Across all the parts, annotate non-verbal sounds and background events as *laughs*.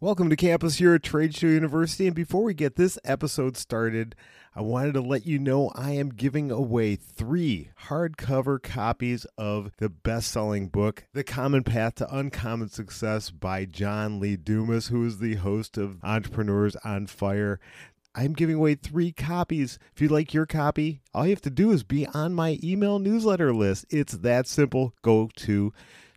Welcome to campus here at Trade Show University. And before we get this episode started, I wanted to let you know I am giving away three hardcover copies of the best selling book, The Common Path to Uncommon Success by John Lee Dumas, who is the host of Entrepreneurs on Fire. I'm giving away three copies. If you'd like your copy, all you have to do is be on my email newsletter list. It's that simple. Go to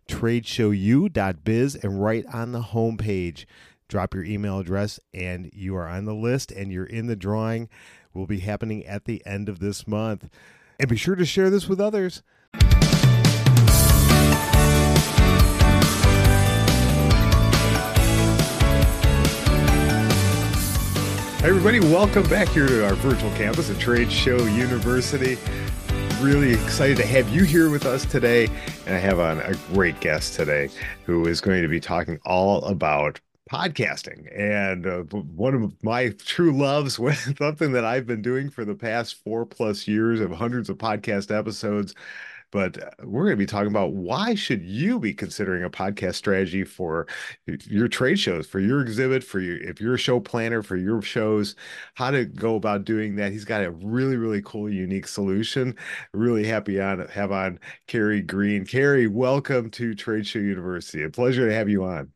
tradeshowu.biz and right on the homepage drop your email address and you are on the list and you're in the drawing will be happening at the end of this month and be sure to share this with others Hey everybody, welcome back here to our virtual campus at Trade Show University. Really excited to have you here with us today. And I have on a great guest today who is going to be talking all about podcasting and uh, one of my true loves *laughs* was something that i've been doing for the past four plus years of hundreds of podcast episodes but uh, we're going to be talking about why should you be considering a podcast strategy for your trade shows for your exhibit for your if you're a show planner for your shows how to go about doing that. He's got a really really cool unique solution. Really happy on have on Carey Green. Carey, welcome to trade show university. A pleasure to have you on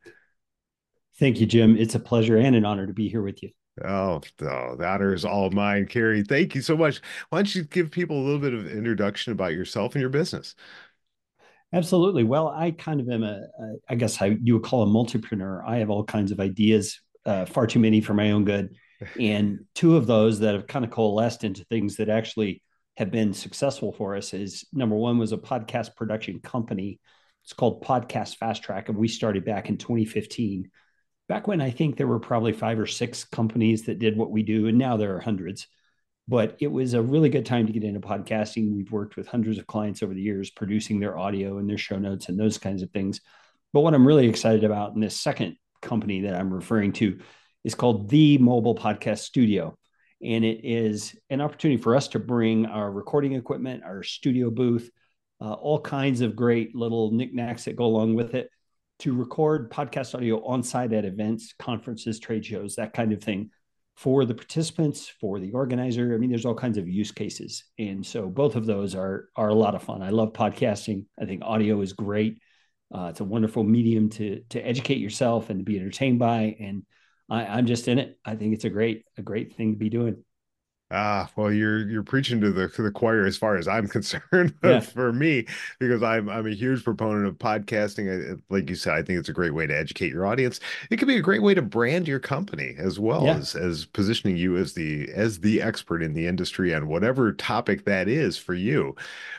Thank you, Jim. It's a pleasure and an honor to be here with you. Oh, oh, the honor is all mine, Carey. Thank you so much. Why don't you give people a little bit of introduction about yourself and your business? Absolutely. Well, I kind of am a, a I guess I, you would call a multipreneur. I have all kinds of ideas, uh, far too many for my own good. And two of those that have kind of coalesced into things that actually have been successful for us is number one was a podcast production company. It's called Podcast Fast Track, and we started back in 2015 back when I think there were probably five or six companies that did what we do, and now there are hundreds. But it was a really good time to get into podcasting. We've worked with hundreds of clients over the years, producing their audio and their show notes and those kinds of things. But what I'm really excited about in this second company that I'm referring to is called The Mobile Podcast Studio. And it is an opportunity for us to bring our recording equipment, our studio booth, uh, all kinds of great little knickknacks that go along with it to record podcast audio on site at events, conferences, trade shows, that kind of thing for the participants, for the organizer. I mean, there's all kinds of use cases. And so both of those are, are a lot of fun. I love podcasting. I think audio is great. Uh, it's a wonderful medium to, to educate yourself and to be entertained by. And I, I'm just in it. I think it's a great, a great thing to be doing. Ah, well, you're you're preaching to the to the choir as far as I'm *laughs* concerned. Yeah. for me, because I'm I'm a huge proponent of podcasting. Like you said, I think it's a great way to educate your audience. It could be a great way to brand your company as well yeah. as as positioning you as the as the expert in the industry on whatever topic that is for you.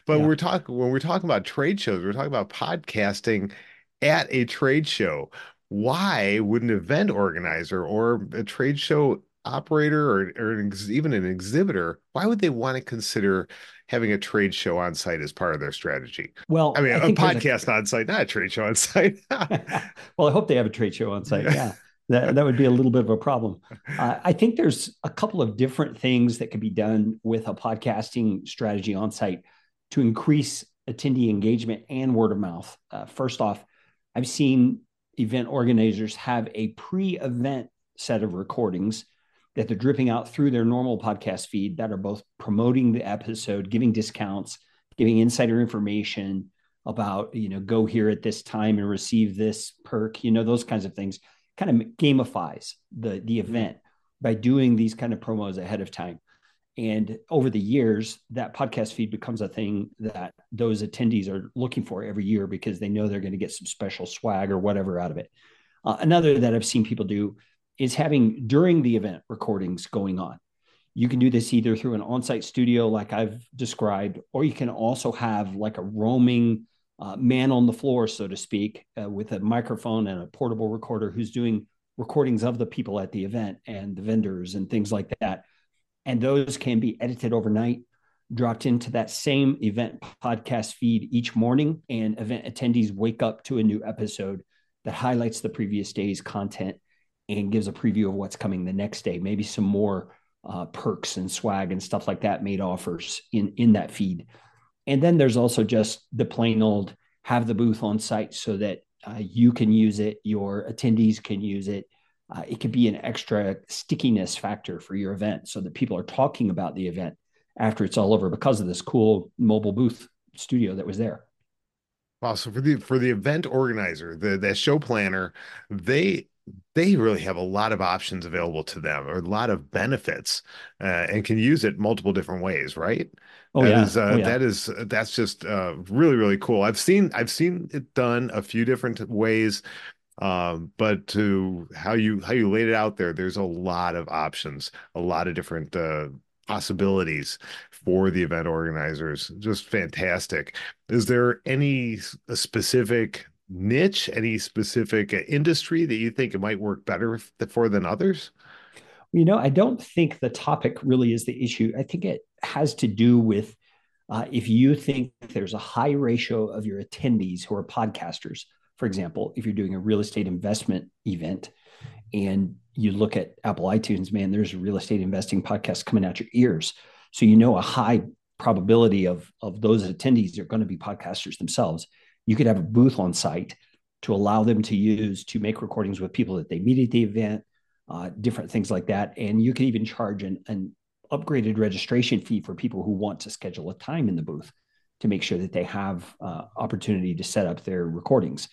But yeah. we're talking when we're talking about trade shows, we're talking about podcasting at a trade show why would an event organizer or a trade show operator or, or an ex- even an exhibitor, why would they want to consider having a trade show on site as part of their strategy? Well, I mean, I a podcast a... on site, not a trade show on site. *laughs* *laughs* well, I hope they have a trade show on site. Yeah. that, that would be a little bit of a problem. Uh, I think there's a couple of different things that could be done with a podcasting strategy on site to increase attendee engagement and word of mouth. Uh, first off, I've seen event organizers have a pre event set of recordings that they're dripping out through their normal podcast feed that are both promoting the episode, giving discounts, giving insider information about, you know, go here at this time and receive this perk, you know, those kinds of things kind of gamifies the the mm-hmm. event by doing these kind of promos ahead of time. And over the years, that podcast feed becomes a thing that those attendees are looking for every year because they know they're going to get some special swag or whatever out of it. Uh, another that I've seen people do is having during the event recordings going on. You can do this either through an on-site studio, like I've described, or you can also have like a roaming uh, man on the floor, so to speak, uh, with a microphone and a portable recorder who's doing recordings of the people at the event and the vendors and things like that. And those can be edited overnight, dropped into that same event podcast feed each morning, and event attendees wake up to a new episode that highlights the previous day's content and gives a preview of what's coming the next day. Maybe some more uh, perks and swag and stuff like that made offers in in that feed. And then there's also just the plain old have the booth on site so that uh, you can use it, your attendees can use it. Uh, it could be an extra stickiness factor for your event so that people are talking about the event after it's all over because of this cool mobile booth studio that was there. Wow. So for the for the event organizer, the the show planner, they they really have a lot of options available to them or a lot of benefits uh, and can use it multiple different ways right oh, that yeah. is, uh, oh, yeah. that is that's just uh, really really cool i've seen i've seen it done a few different ways um, but to how you how you laid it out there there's a lot of options a lot of different uh, possibilities for the event organizers just fantastic is there any specific niche, any specific industry that you think it might work better for than others? You know, I don't think the topic really is the issue. I think it has to do with uh, if you think there's a high ratio of your attendees who are podcasters, for example, if you're doing a real estate investment event and you look at Apple iTunes, man, there's a real estate investing podcast coming out your ears. So you know a high probability of, of those attendees are going to be podcasters themselves you could have a booth on site to allow them to use to make recordings with people that they meet at the event, uh, different things like that. And you could even charge an, an upgraded registration fee for people who want to schedule a time in the booth to make sure that they have uh, opportunity to set up their recordings.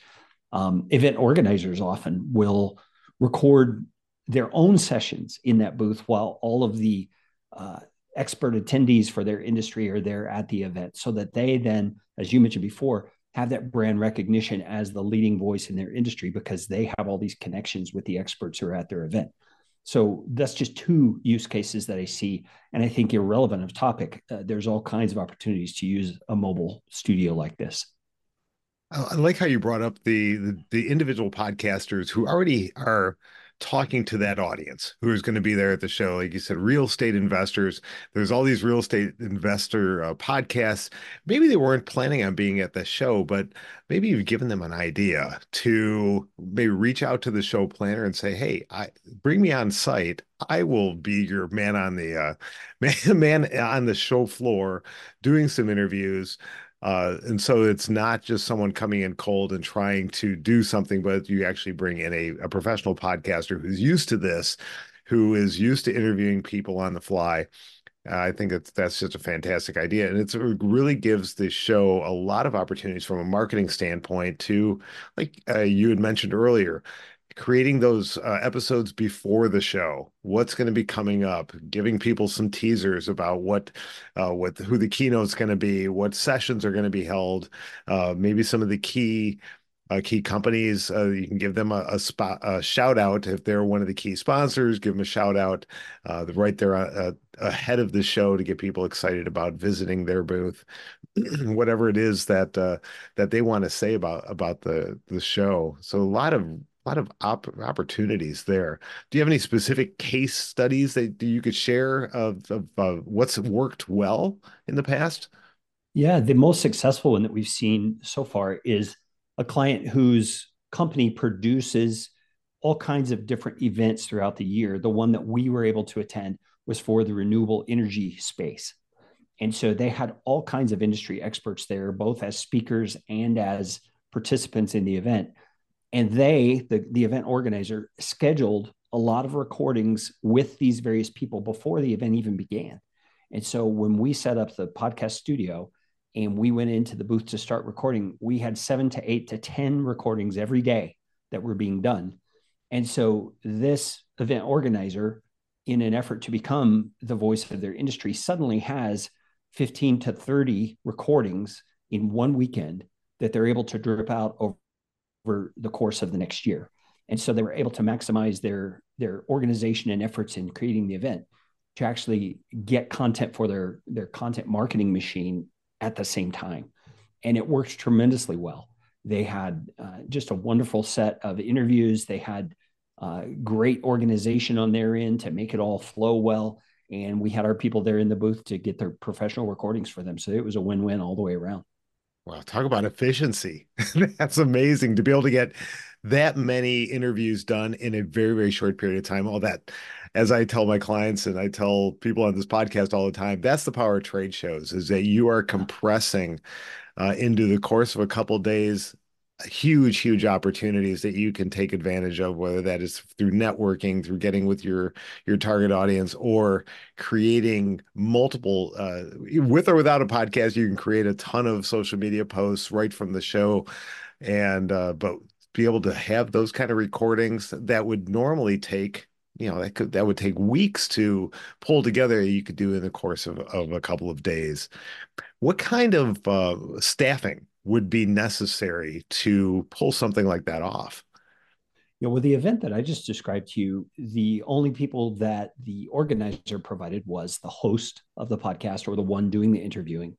Um, event organizers often will record their own sessions in that booth while all of the uh, expert attendees for their industry are there at the event so that they then, as you mentioned before, have that brand recognition as the leading voice in their industry because they have all these connections with the experts who are at their event. So that's just two use cases that I see. And I think irrelevant of topic, uh, there's all kinds of opportunities to use a mobile studio like this. I like how you brought up the, the, the individual podcasters who already are talking to that audience who is going to be there at the show. Like you said, real estate investors. There's all these real estate investor uh, podcasts. Maybe they weren't planning on being at the show, but maybe you've given them an idea to maybe reach out to the show planner and say, "Hey, I bring me on site. I will be your man on the uh, *laughs* man, man on the show floor, doing some interviews." Uh, and so it's not just someone coming in cold and trying to do something, but you actually bring in a, a professional podcaster who's used to this, who is used to interviewing people on the fly. I think that's that's just a fantastic idea, and it really gives the show a lot of opportunities from a marketing standpoint. To like uh, you had mentioned earlier, creating those uh, episodes before the show. What's going to be coming up? Giving people some teasers about what uh, what who the keynote's going to be what sessions are going to be held uh, maybe some of the key uh, key companies uh, you can give them a, a, spot a shout out if they're one of the key sponsors give them a shout out uh, right there uh, ahead of the show to get people excited about visiting their booth. *clears throat* Whatever it is that that they want to say about about the the show. So a lot of a lot of op- opportunities there. Do you have any specific case studies that you could share of, of uh, what's worked well in the past? Yeah, the most successful one that we've seen so far is a client whose company produces all kinds of different events throughout the year. The one that we were able to attend was for the renewable energy space. And so they had all kinds of industry experts there, both as speakers and as participants in the event and they the, the event organizer scheduled a lot of recordings with these various people before the event even began. And so when we set up the podcast studio and we went into the booth to start recording we had seven to eight to ten recordings every day that were being done. And so this event organizer in an effort to become the voice of their industry suddenly has 15 to 30 recordings in one weekend that they're able to drip out over over the course of the next year. And so they were able to maximize their their organization and efforts in creating the event to actually get content for their their content marketing machine at the same time. And it worked tremendously well. They had uh, just a wonderful set of interviews. They had uh, great organization on their end to make it all flow well. And we had our people there in the booth to get their professional recordings for them. So it was a win win all the way around. Wow, talk about efficiency. *laughs* That's amazing to be able to get that many interviews done in a very, very short period of time. All that, as I tell my clients and I tell people on this podcast all the time, that's the power of trade shows is that you are compressing uh, into the course of a couple of days huge huge opportunities that you can take advantage of whether that is through networking through getting with your your target audience or creating multiple uh, with or without a podcast you can create a ton of social media posts right from the show. And uh, but be able to have those kind of recordings that would normally take you know that could that would take weeks to pull together you could do in the course of, of a couple of days. What kind of uh, staffing would be necessary to pull something like that off? Know, with the event that I just described to you, the only people that the organizer provided was the host of the podcast or the one doing the interviewing.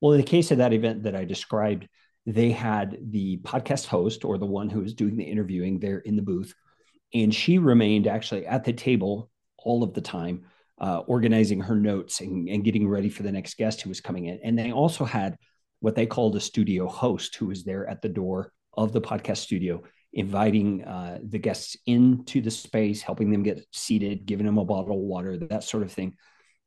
Well, in the case of that event that I described, they had the podcast host or the one who was doing the interviewing there in the booth. And she remained actually at the table all of the time, uh, organizing her notes and, and getting ready for the next guest who was coming in. And they also had what they called a studio host who was there at the door of the podcast studio, inviting uh, the guests into the space, helping them get seated, giving them a bottle of water, that sort of thing.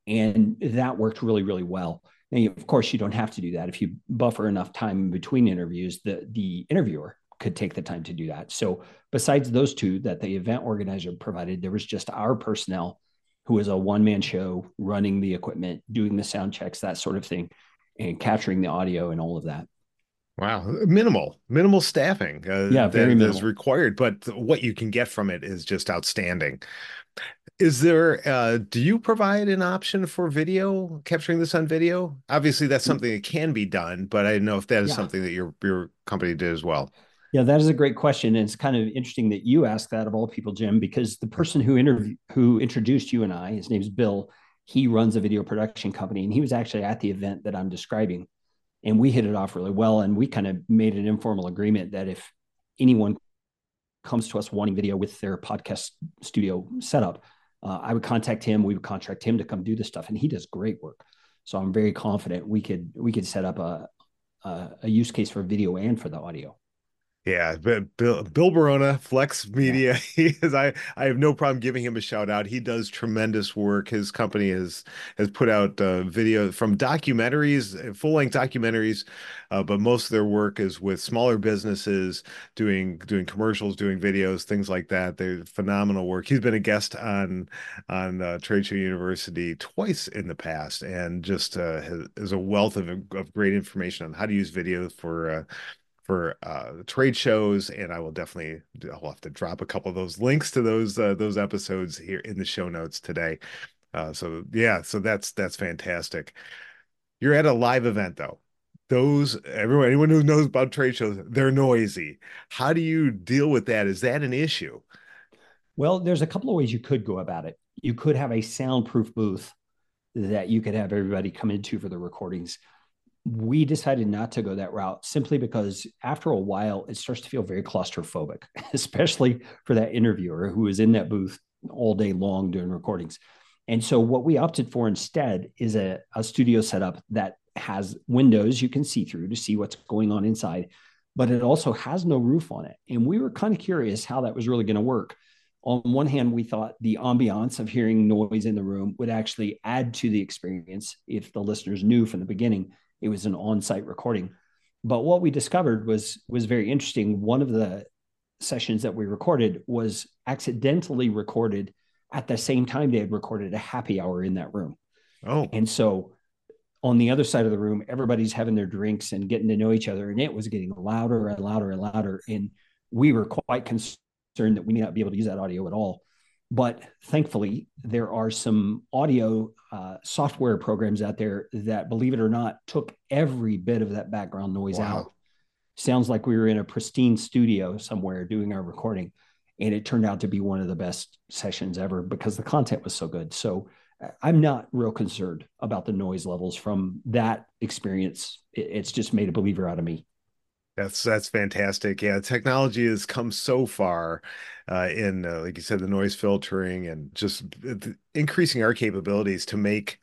And that worked really, really well. And of course, you don't have to do that. If you buffer enough time between interviews, the, the interviewer could take the time to do that. So, besides those two that the event organizer provided, there was just our personnel who was a one man show running the equipment, doing the sound checks, that sort of thing and capturing the audio and all of that. Wow, minimal, minimal staffing. Uh, yeah, very that is required, but what you can get from it is just outstanding. Is there? Uh, do you provide an option for video capturing this on video? Obviously, that's something that can be done, but I don't know if that is yeah. something that your your company did as well. Yeah, that is a great question, and it's kind of interesting that you ask that of all people, Jim, because the person who interviewed who introduced you and I, his name's Bill he runs a video production company and he was actually at the event that I'm describing. And we hit it off really well. And we kind of made an informal agreement that if anyone comes to us wanting video with their podcast studio setup, uh, I would contact him. We would contract him to come do this stuff, and he does great work. So I'm very confident we could we could set up a a, a use case for video and for the audio. Yeah, but Bill, Bill Barona, Flex Media, yeah. *laughs* he is. I I have no problem giving him a shout out. He does tremendous work. His company has has put out uh, video from documentaries, full length documentaries, uh, but most of their work is with smaller businesses doing doing commercials, doing videos, things like that. They're phenomenal work. He's been a guest on on uh, Trade Show University twice in the past, and just uh, has, has a wealth of of great information on how to use video for uh, for uh, trade shows, and I will definitely I'll have to drop a couple of those links to those uh, those episodes here in the show notes today. Uh, so yeah, so that's that's fantastic. You're at a live event though. Those everyone anyone who knows about trade shows, they're noisy. How do you deal with that? Is that an issue? Well, there's a couple of ways you could go about it. You could have a soundproof booth that you could have everybody come into for the recordings we decided not to go that route simply because after a while it starts to feel very claustrophobic *laughs* especially for that interviewer who is in that booth all day long doing recordings. And so what we opted for instead is a, a studio setup that has windows you can see through to see what's going on inside but it also has no roof on it. And we were kind of curious how that was really going to work. On one hand, we thought the ambiance of hearing noise in the room would actually add to the experience if the listeners knew from the beginning it was an on-site recording. But what we discovered was was very interesting. One of the sessions that we recorded was accidentally recorded at the same time they had recorded a happy hour in that room. Oh. And so on the other side of the room, everybody's having their drinks and getting to know each other. And it was getting louder and louder and louder. And we were quite concerned that we may not be able to use that audio at all. But thankfully, there are some audio uh, software programs out there that, believe it or not, took every bit of that background noise wow. out. Sounds like we were in a pristine studio somewhere doing our recording. And it turned out to be one of the best sessions ever because the content was so good. So uh, I'm not real concerned about the noise levels from that experience. It's just made a believer out of me. That's that's fantastic. Yeah, technology has come so far uh, in, uh, like you said, the noise filtering and just increasing our capabilities to make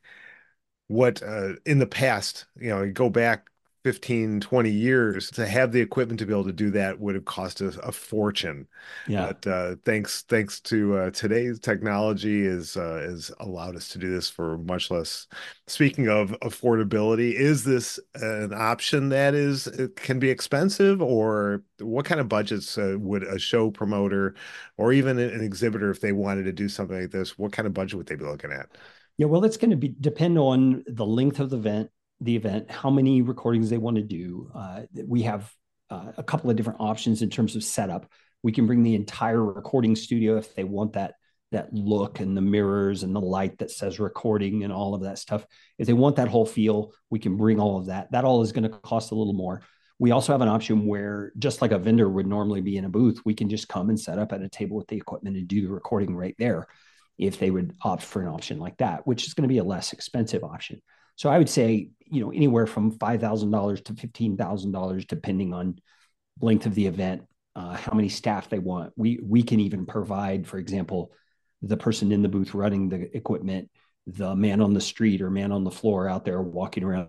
what uh, in the past, you know, go back 15 20 years to have the equipment to be able to do that would have cost us a fortune. Yeah. But uh, thanks thanks to uh, today's technology is uh, is allowed us to do this for much less. Speaking of affordability is this an option that is can be expensive or what kind of budgets uh, would a show promoter or even an exhibitor if they wanted to do something like this what kind of budget would they be looking at? Yeah well it's going to be depend on the length of the event the event, how many recordings they want to do. Uh, we have uh, a couple of different options in terms of setup. We can bring the entire recording studio if they want that that look and the mirrors and the light that says recording and all of that stuff. If they want that whole feel, we can bring all of that. That all is going to cost a little more. We also have an option where, just like a vendor would normally be in a booth, we can just come and set up at a table with the equipment and do the recording right there if they would opt for an option like that, which is going to be a less expensive option. So I would say, you know, anywhere from five thousand dollars to fifteen thousand dollars, depending on length of the event, uh, how many staff they want. We we can even provide, for example, the person in the booth running the equipment, the man on the street or man on the floor out there walking around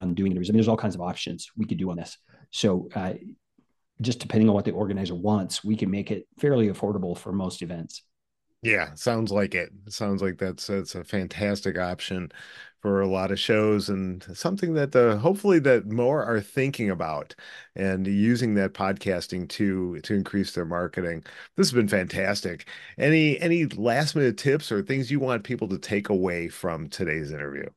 and doing interviews. I mean, there's all kinds of options we could do on this. So uh, just depending on what the organizer wants, we can make it fairly affordable for most events. Yeah, sounds like it. Sounds like that's that's a fantastic option for a lot of shows and something that uh, hopefully that more are thinking about and using that podcasting to to increase their marketing. This has been fantastic. Any any last minute tips or things you want people to take away from today's interview?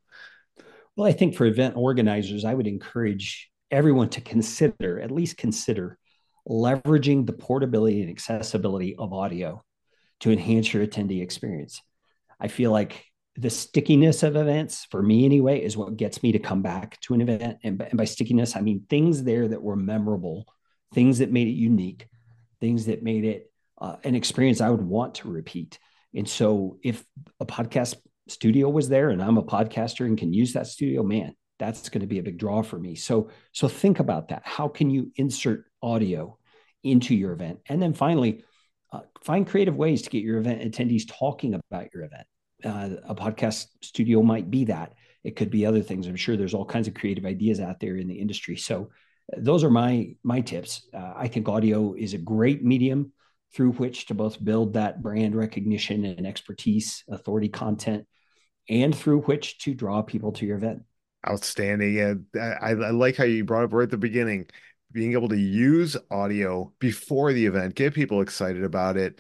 Well, I think for event organizers, I would encourage everyone to consider, at least consider leveraging the portability and accessibility of audio to enhance your attendee experience. I feel like the stickiness of events for me anyway is what gets me to come back to an event. And, and by stickiness i mean things there that were memorable things that made it unique things that made it uh, an experience i would want to repeat. And so if a podcast studio was there and i'm a podcaster and can use that studio man that's going to be a big draw for me. So so think about that. How can you insert audio into your event? And then finally uh, find creative ways to get your event attendees talking about your event uh, a podcast studio might be that. It could be other things. I'm sure there's all kinds of creative ideas out there in the industry. So those are my my tips. Uh, I think audio is a great medium through which to both build that brand recognition and expertise, authority content, and through which to draw people to your event. Outstanding. Yeah, I, I like how you brought up right at the beginning being able to use audio before the event, get people excited about it,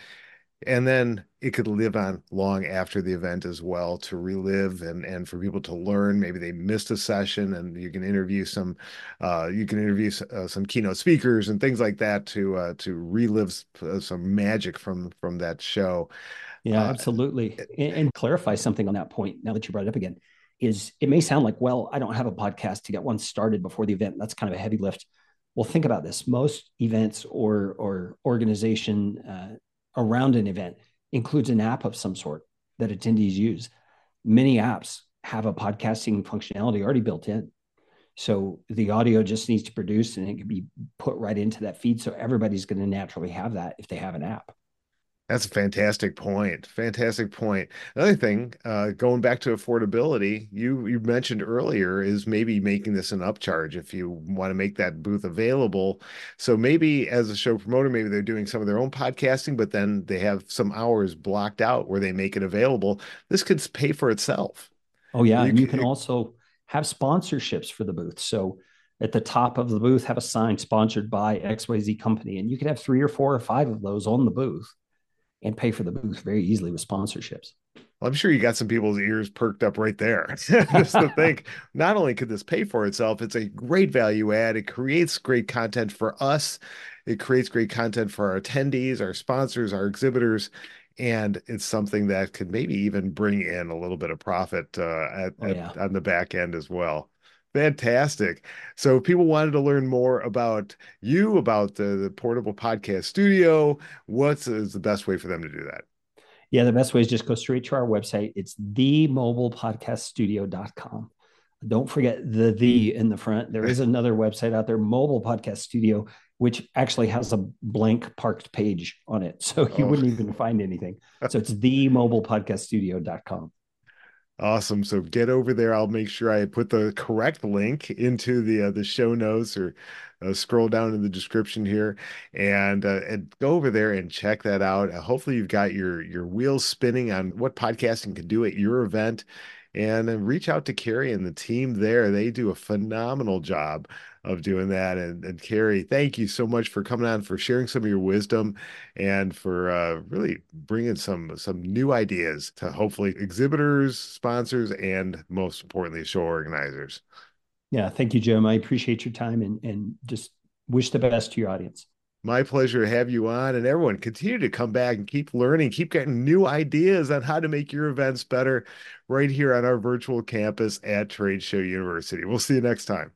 and then it could live on long after the event as well to relive and and for people to learn. Maybe they missed a session and you can interview some uh, you can interview uh, some keynote speakers and things like that to uh, to relive uh, some magic from from that show. Yeah uh, absolutely. and, and clarify something on that point now that you brought it up again is it may sound like well i don't have a podcast to get one started before the event. That's kind of a heavy lift well think about this most events or or organization uh, around an event includes an app of some sort that attendees use. Many apps have a podcasting functionality already built in. So the audio just needs to produce and it can be put right into that feed. So everybody's going to naturally have that if they have an app. That's a fantastic point. Fantastic point. Another thing, uh, going back to affordability, you you mentioned earlier is maybe making this an upcharge if you want to make that booth available. So maybe as a show promoter, maybe they're doing some of their own podcasting, but then they have some hours blocked out where they make it available. This could pay for itself. Oh yeah, you and you can, can also have sponsorships for the booth. So at the top of the booth, have a sign sponsored by XYZ company, and you could have three or four or five of those on the booth and pay for the booth very easily with sponsorships. Well, I'm sure you got some people's ears perked up right there. *laughs* Just to think, not only could this pay for itself, it's a great value add. It creates great content for us. It creates great content for our attendees, our sponsors, our exhibitors, and it's something that could maybe even bring in a little bit of profit uh, at, oh, yeah. at, on the back end as well. Fantastic. So, if people wanted to learn more about you, about the, the portable podcast studio, what's is the best way for them to do that? Yeah, the best way is just go straight to our website. It's themobilepodcaststudio.com. Don't forget the the in the front. There is another website out there, Mobile Podcast Studio, which actually has a blank parked page on it. *laughs* So you oh. wouldn't even find anything. So it's themobilepodcaststudio.com. Awesome. So get over there. I'll make sure I put the correct link into the uh, the show notes or uh, scroll down in the description here and uh, and go over there and check that out. Hopefully you've got your your wheels spinning on what podcasting can do at your event and then reach out to Carey and the team there. They do a phenomenal job of doing that. And, and Carey, thank you so much for coming on, for sharing some of your wisdom, and for uh, really bringing some some new ideas to hopefully exhibitors, sponsors, and most importantly, show organizers. Yeah, thank you, Jim. I appreciate your time and and just wish the best to your audience. My pleasure to have you on, and everyone continue to come back and keep learning, keep getting new ideas on how to make your events better right here on our virtual campus at Trade Show University. We'll see you next time.